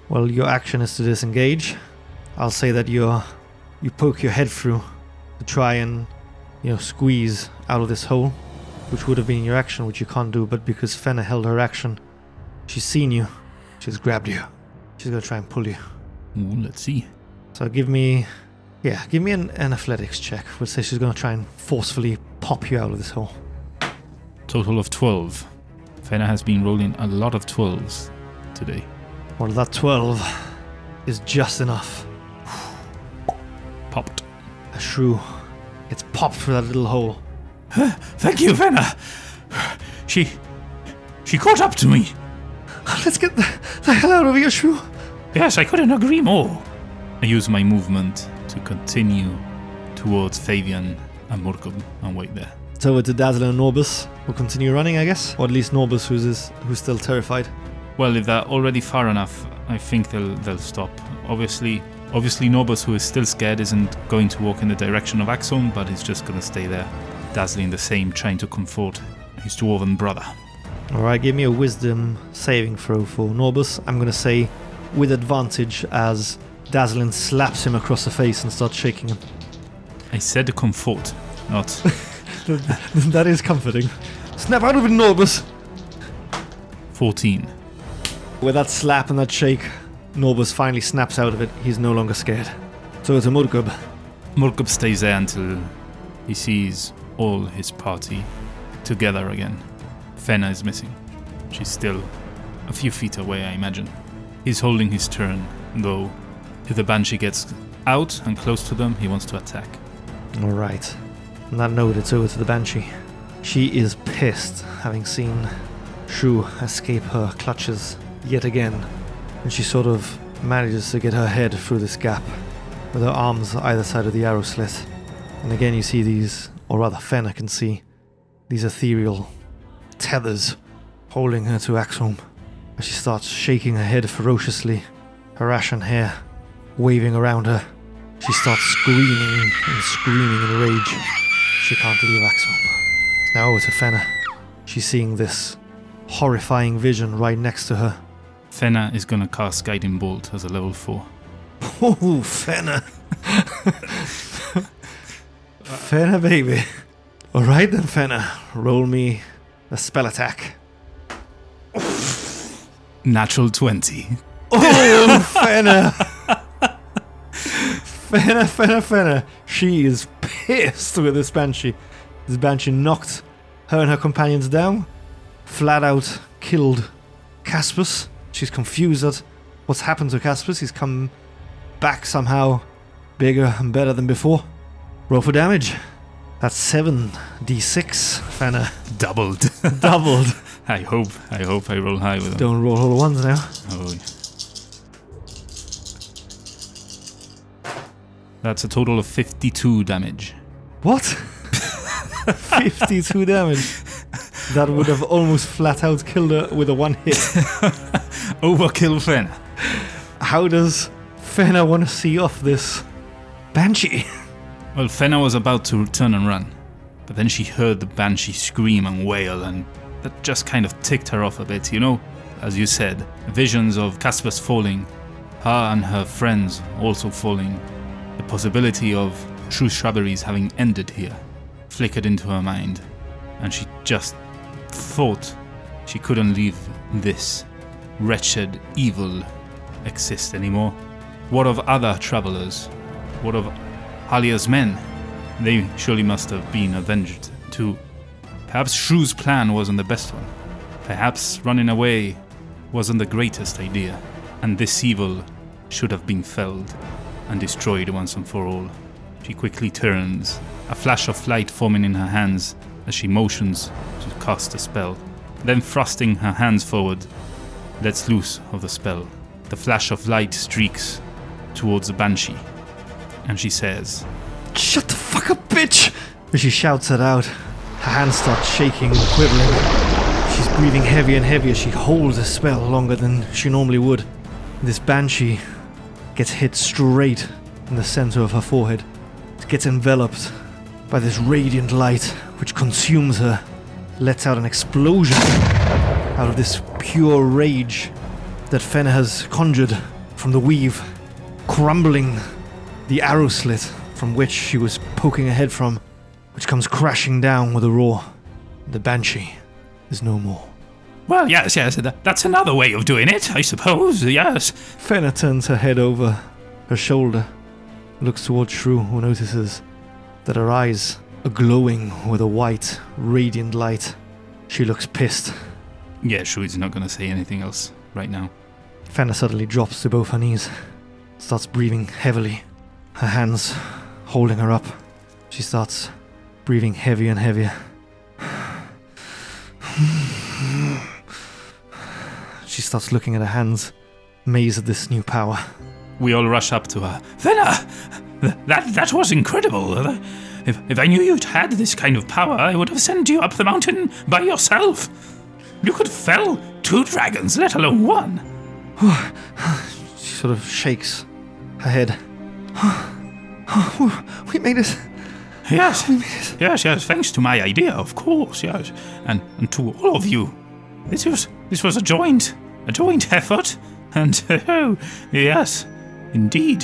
Well, your action is to disengage. I'll say that you're you poke your head through to try and you know squeeze out of this hole, which would have been your action, which you can't do. But because Fenna held her action, she's seen you. She's grabbed you. She's gonna try and pull you. Ooh, let's see. So give me, yeah, give me an, an athletics check. We'll say she's gonna try and forcefully pop you out of this hole. Total of 12. Fenna has been rolling a lot of 12s today. Well, that twelve is just enough. Popped. A shrew It's popped through that little hole. Thank you, Fenna. She. She caught up to me. Let's get the, the hell out of here, shrew. Yes, I couldn't agree more. I use my movement to continue towards Fabian and Murkob and wait there. It's over to Dazzler and Norbus, who continue running, I guess. Or at least Norbus, who's, is, who's still terrified. Well, if they're already far enough, I think they'll they'll stop. Obviously, obviously Norbus, who is still scared, isn't going to walk in the direction of Axeholm, but he's just gonna stay there, dazzling the same, trying to comfort his dwarven brother. Alright, give me a wisdom saving throw for Norbus. I'm gonna say with advantage as Dazzlin slaps him across the face and starts shaking him. I said comfort, not. that is comforting. Snap out of it, Norbus! 14. With that slap and that shake, Norbus finally snaps out of it. He's no longer scared. So it's a Murkub. Murkub stays there until he sees all his party together again. Fenna is missing. She's still a few feet away, I imagine. He's holding his turn, though if the Banshee gets out and close to them, he wants to attack. Alright. On that note, it's over to the Banshee. She is pissed, having seen Shrew escape her clutches yet again, and she sort of manages to get her head through this gap with her arms either side of the arrow slit. And again, you see these, or rather, Fenna can see these ethereal tethers holding her to Axeholm as she starts shaking her head ferociously, her ashen hair waving around her. She starts screaming and screaming in rage. She can't leave. It's now over to Fenna. She's seeing this horrifying vision right next to her. Fenna is gonna cast Guiding Bolt as a level 4. Oh, Fenna. Fenna, baby. Alright then, Fenna. Roll me a spell attack. Natural 20. Oh, Fenna! Fenna, Fenna, Fenna. She is pissed with this Banshee. This Banshee knocked her and her companions down, flat out killed Caspus. She's confused at what's happened to Caspus. He's come back somehow bigger and better than before. Roll for damage. That's 7d6, Fenna. Doubled. Doubled. I hope. I hope I roll high with them. Don't roll all the ones now. Oh. That's a total of 52 damage. What? 52 damage. That would have almost flat out killed her with a one hit. Overkill Fenna. How does Fenna want to see off this Banshee? Well, Fenna was about to turn and run, but then she heard the Banshee scream and wail, and that just kind of ticked her off a bit, you know? As you said, visions of Caspus falling, her and her friends also falling, the possibility of true shrubberies having ended here flickered into her mind, and she just thought she couldn't leave this wretched evil exist anymore. What of other travelers? What of Halia's men? They surely must have been avenged too. Perhaps Shrew's plan wasn't the best one. Perhaps running away wasn't the greatest idea, and this evil should have been felled and destroyed once and for all. She quickly turns, a flash of light forming in her hands as she motions to cast a spell. Then, thrusting her hands forward, lets loose of the spell. The flash of light streaks towards the banshee, and she says, Shut the fuck up, bitch! As she shouts it out, her hands start shaking and quivering. She's breathing heavier and heavier. She holds a spell longer than she normally would. This banshee gets hit straight in the center of her forehead. It gets enveloped by this radiant light which consumes her, lets out an explosion out of this pure rage that Fenna has conjured from the weave, crumbling the arrow slit from which she was poking her head from, which comes crashing down with a roar. The banshee is no more. Well, yes, yes, that's another way of doing it, I suppose, yes. Fenna turns her head over her shoulder, looks towards Shrew, who notices that her eyes are glowing with a white, radiant light. She looks pissed. Yeah, Shrew's not gonna say anything else right now. Fenna suddenly drops to both her knees, starts breathing heavily, her hands holding her up. She starts breathing heavier and heavier. She starts looking at her hands, amazed at this new power. We all rush up to her. Th- That, that was incredible. If, if I knew you'd had this kind of power, I would have sent you up the mountain by yourself. You could fell two dragons, let alone one. She sort of shakes her head. we made it. Yes, yes, yes. Thanks to my idea, of course. Yes, and and to all of you. This was this was a joint a joint effort, and oh, yes, indeed.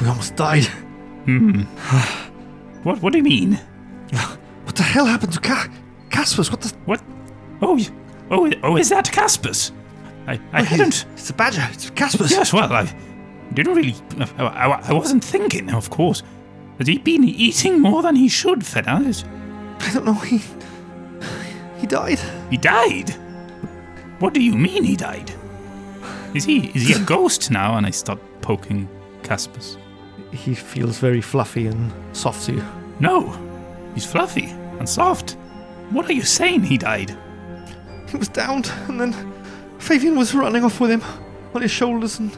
We almost died. Hmm. What what do you mean? What the hell happened to Ca- Caspus? What the? What? Oh, oh, oh! Is that Caspus? I I hadn't. It's a badger. It's Caspus. Yes, well, I didn't really. I, I, I wasn't thinking, of course. Has he been eating more than he should? Is- I don't know. He he died. He died. What do you mean he died? Is he is he a ghost now? And I start poking Caspus. He feels very fluffy and soft to you. No, he's fluffy and soft. What are you saying? He died. He was downed, and then Fabian was running off with him on his shoulders, and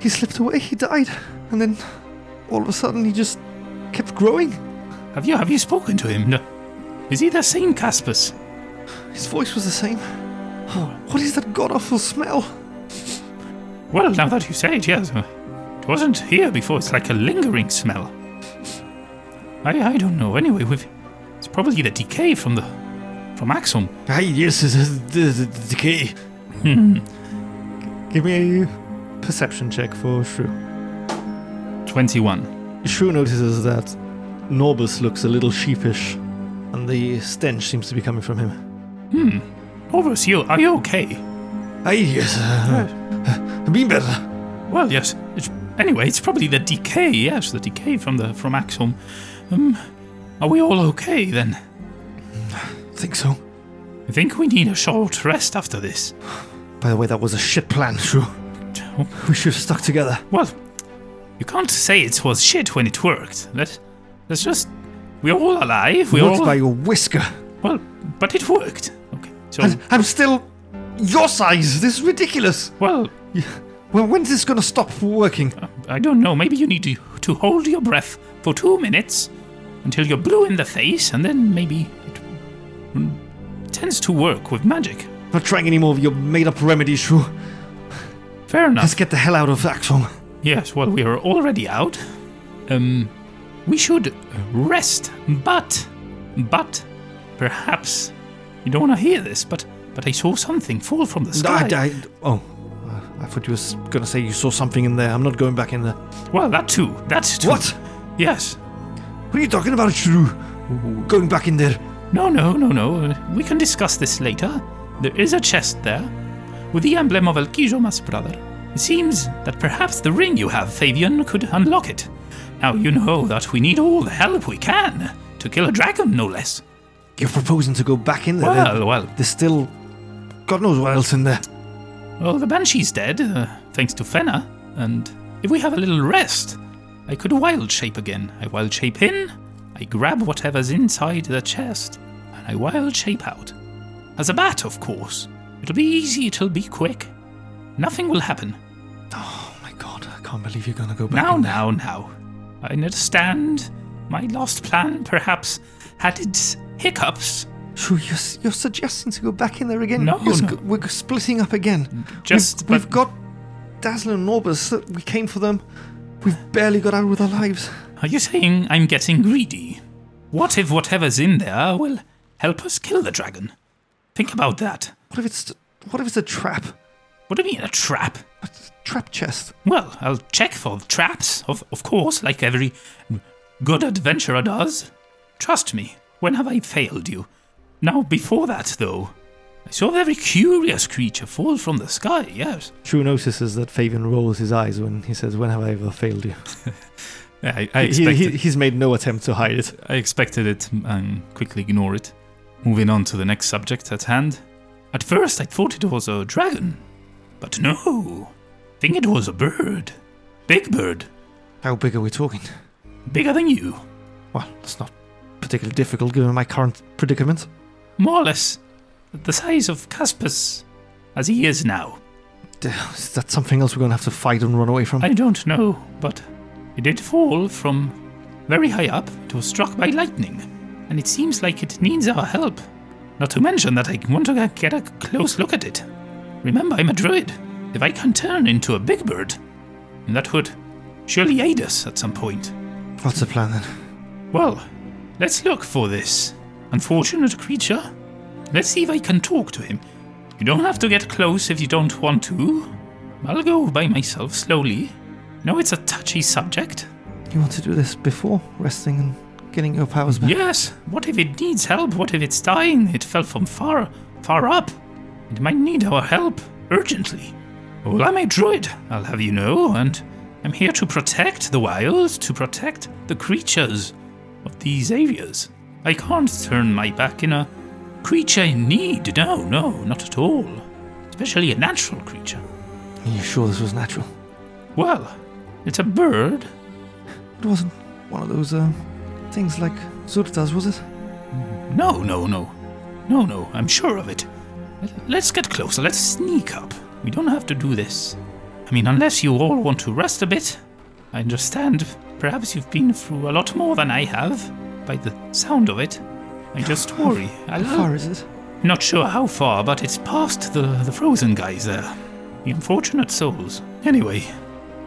he slipped away. He died, and then all of a sudden he just kept growing. Have you have you spoken to him? No. Is he the same Caspus? His voice was the same. Oh, what is that god awful smell? Well, now that you say it, yes. uh, It wasn't here before. It's like a lingering smell. I I don't know. Anyway, we've, it's probably the decay from the from Axeholm. Ah, yes, the, decay. Give me a perception check for Shrew. Twenty-one. Shrew notices that Norbus looks a little sheepish, and the stench seems to be coming from him. Norbus, you are you okay? Ah, yes, uh, uh, better. Well, yes. It's, anyway, it's probably the decay. Yes, the decay from the from Axeholm. Um, are we all okay then? I think so. I think we need a short rest after this. By the way, that was a shit plan, Shrew. We should have stuck together. Well, you can't say it was shit when it worked. Let, let's just. We're all alive. We're all. by your whisker. Well, but it worked. Okay. So, And I'm still your size. This is ridiculous. well, Well, when's this gonna stop working? I don't know. Maybe you need to, to hold your breath for two minutes until you're blue in the face, and then maybe it mm, tends to work with magic. Not trying any more of your made-up remedies, Shrew. Fair enough. Let's get the hell out of Axeholm. Yes, well, we are already out. Um, we should rest, but, but, perhaps you don't want to hear this, but, but I saw something fall from the sky. I, I, oh, uh, I thought you were gonna say you saw something in there. I'm not going back in there. Well, that too. That too. What? Yes. What are you talking about, Shrew? Going back in there? No, no, no, no. Uh, we can discuss this later. There is a chest there, with the emblem of Elkijomas' brother. It seems that perhaps the ring you have, Fabian, could unlock it. Now you know that we need all the help we can to kill a dragon, no less. You're proposing to go back in there? then? Well, well, There's still, God knows what else in there. Well, the Banshee's dead, uh, thanks to Fenna, and if we have a little rest, I could wild shape again. I wild shape in, I grab whatever's inside the chest, and I wild shape out. As a bat, of course. It'll be easy, it'll be quick. Nothing will happen. Oh my God, I can't believe you're gonna go back. Now, now, now. I understand my lost plan perhaps had its hiccups. Shrew, you're, you're suggesting to go back in there again? No, no. We're splitting up again. Just, we've, we've got Dazzler and Norbus. We came for them. We've barely got out with our lives. are you saying I'm getting greedy? What if whatever's in there will help us kill the dragon? Think about that. What if it's what if it's a trap? What do you mean, a trap? A trap chest. Well, I'll check for traps, of, of course, like every good adventurer does. Trust me, when have I failed you? Now, before that, though, I saw a very curious creature fall from the sky, yes. Shrew notices that Fabian rolls his eyes when he says, "When have I ever failed you?" I, I, He- he, he's made no attempt to hide it. I expected it and quickly ignore it. Moving on to the next subject at hand. At first, I thought it was a dragon, but no. I think it was a bird. Big bird. How big are we talking? Bigger than you. Well, that's not particularly difficult given my current predicament. More or less the size of Caspus as he is now. Is that something else we're going to have to fight and run away from? I don't know, but it did fall from very high up. It was struck by lightning, and it seems like it needs our help. Not to mention that I want to get a close look at it. Remember, I'm a druid. If I can turn into a big bird, that would surely aid us at some point. What's the plan then? Well, let's look for this unfortunate creature. Let's see if I can talk to him. You don't have to get close if you don't want to. I'll go by myself slowly. No, it's a touchy subject. You want to do this before resting and getting your powers back? Yes, what if it needs help? What if it's dying? It fell from far, far up. It might need our help urgently. Well, I'm a druid, I'll have you know, and I'm here to protect the wilds, to protect the creatures of these areas. I can't turn my back in a creature in need. No, no, not at all. Especially a natural creature. Are you sure this was natural? Well, it's a bird. It wasn't one of those uh, things like Zurt does, was it? No, no, no. No, no, I'm sure of it. Let's get closer. Let's sneak up. We don't have to do this. I mean, unless you all want to rest a bit. I understand. Perhaps you've been through a lot more than I have, by the sound of it. I just worry. How far is it? Not sure how far, but it's past the, the frozen guys there. The unfortunate souls. Anyway,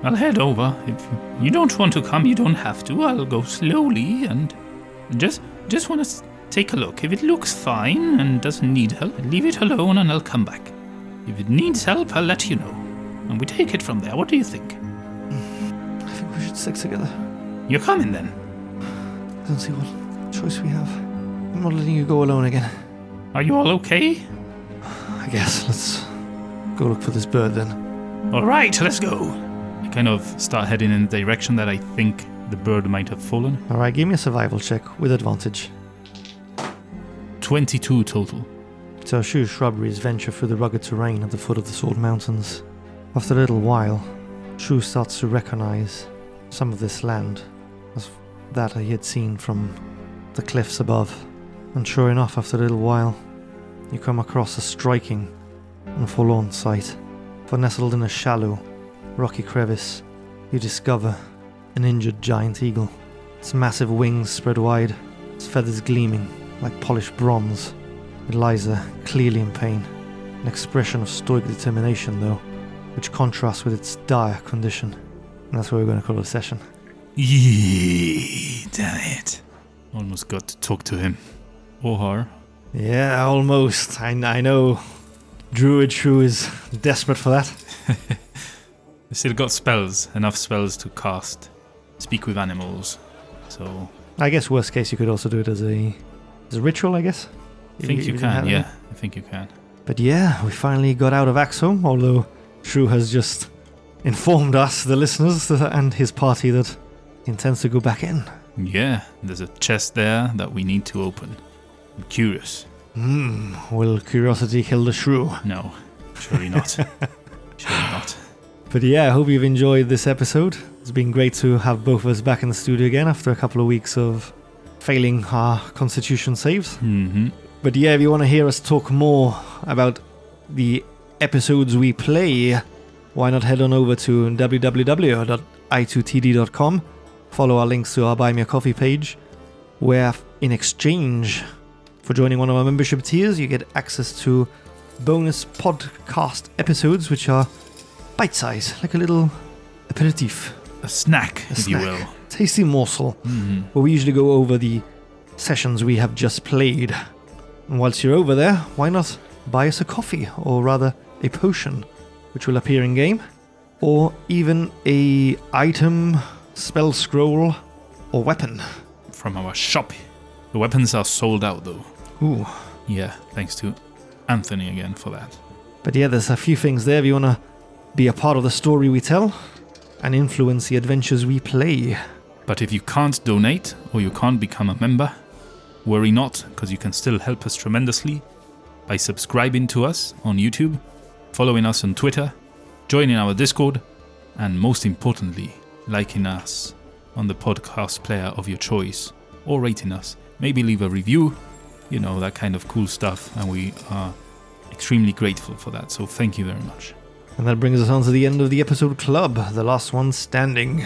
I'll head over. If you don't want to come, you don't have to. I'll go slowly and just just want to take a look. If it looks fine and doesn't need help, leave it alone and I'll come back. If it needs help, I'll let you know. And we take it from there. What do you think? I think we should stick together. You're coming then? Don't see what choice we have. I'm not letting you go alone again. Are you all okay? I guess let's go look for this bird then. All right, let's go. I kind of start heading in the direction that I think the bird might have fallen. All right, give me a survival check with advantage. 22 total. So Shrew shrubberies venture through the rugged terrain at the foot of the Sword Mountains. After a little while, Shrew starts to recognize some of this land as that he had seen from the cliffs above. And sure enough, after a little while, you come across a striking and forlorn sight. For nestled in a shallow, rocky crevice, you discover an injured giant eagle. Its massive wings spread wide, its feathers gleaming like polished bronze. It lies there, clearly in pain. An expression of stoic determination, though, which contrasts with its dire condition. And that's what we're going to call it a session. Yee, damn it. Almost got to talk to him. Or her. Yeah, almost. I, I know Druid Shrew is desperate for that. I still got spells, enough spells to cast. Speak with animals. So I guess worst case you could also do it as a as a ritual, I guess. I think you can, it. yeah. I think you can. But yeah, we finally got out of Axeholm, although Shrew has just informed us, the listeners, and his party that intends to go back in. Yeah, there's a chest there that we need to open. I'm curious. Hmm, will curiosity kill the shrew? No, surely not. surely not. But yeah, I hope you've enjoyed this episode. It's been great to have both of us back in the studio again after a couple of weeks of failing our constitution saves. hmm But yeah, if you want to hear us talk more about the episodes we play, why not head on over to www.i2td.com, follow our links to our Buy Me a Coffee page, where in exchange for joining one of our membership tiers, you get access to bonus podcast episodes, which are bite size, like a little aperitif, A snack, A if you snack. will. tasty morsel hmm where we usually go over the sessions we have just played. And whilst you're over there, why not buy us a coffee, or rather a potion, which will appear in game, or even a item, spell scroll, or weapon. From our shop. The weapons are sold out though. Ooh. Yeah, thanks to Anthony again for that. But yeah, there's a few things there if you want to be a part of the story we tell and influence the adventures we play. But if you can't donate or you can't become a member, worry not, because you can still help us tremendously by subscribing to us on YouTube, following us on Twitter, joining our Discord, and most importantly, liking us on the podcast player of your choice or rating us. Maybe leave a review, you know, that kind of cool stuff, and we are extremely grateful for that. So thank you very much. And that brings us on to the end of the episode club, the last one standing.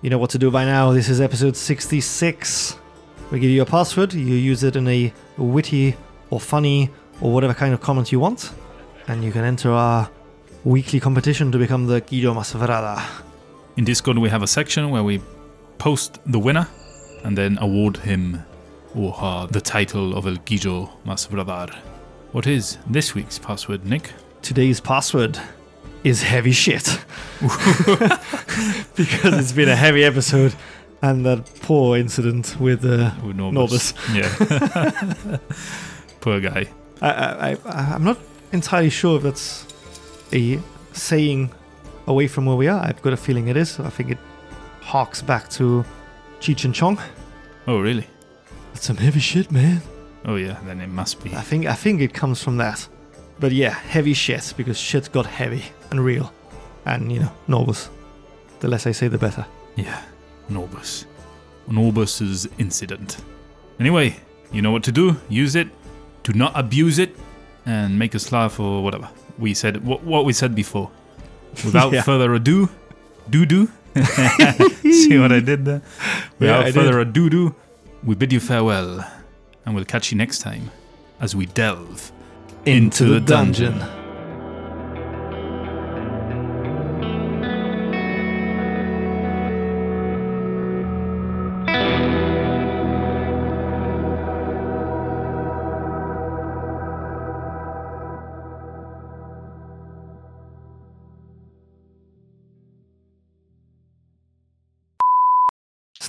You know what to do by now. This is episode 66. We give you a password, you use it in a witty or funny or whatever kind of comment you want, and you can enter our weekly competition to become the Guido Masvrada. In Discord, we have a section where we post the winner and then award him or her the title of El Guido Masvradar. What is this week's password, Nick? Today's password is heavy shit. because it's been a heavy episode and that poor incident with uh, With Norbus. Yeah. Poor guy. I, I, I, I'm not entirely sure if that's a saying away from where we are. I've got a feeling it is. I think it harks back to Cheech and Chong. Oh, really? That's some heavy shit, man. Oh, yeah, then it must be. I think I think it comes from that. But yeah, heavy shit because shit got heavy and real, and you know, Norbus. The less I say, the better. Yeah, Norbus. Norbus's incident. Anyway, you know what to do. Use it. Do not abuse it, and make us laugh or whatever we said. What, what we said before. Without Yeah. further ado, do do. See what I did there? Without did. further ado, do, we bid you farewell, and we'll catch you next time as we delve into, the dungeon.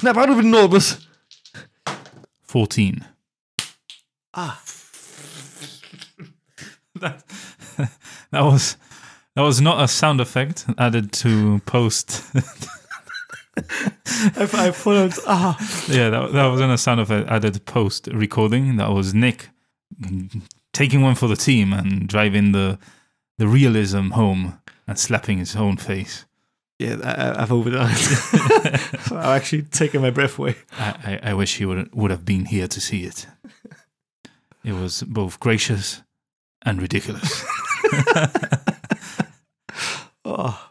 Snap out of it, Norbus. 14. Ah, that, that was that was not a sound effect added to post. I, I followed. Ah, yeah, that, that wasn't a sound effect added post recording. That was Nick taking one for the team and driving the the realism home and slapping his own face. Yeah, I, I've overdone it. I've actually taken my breath away. I, I, I wish he would would have been here to see it. It was both gracious and ridiculous. Oh,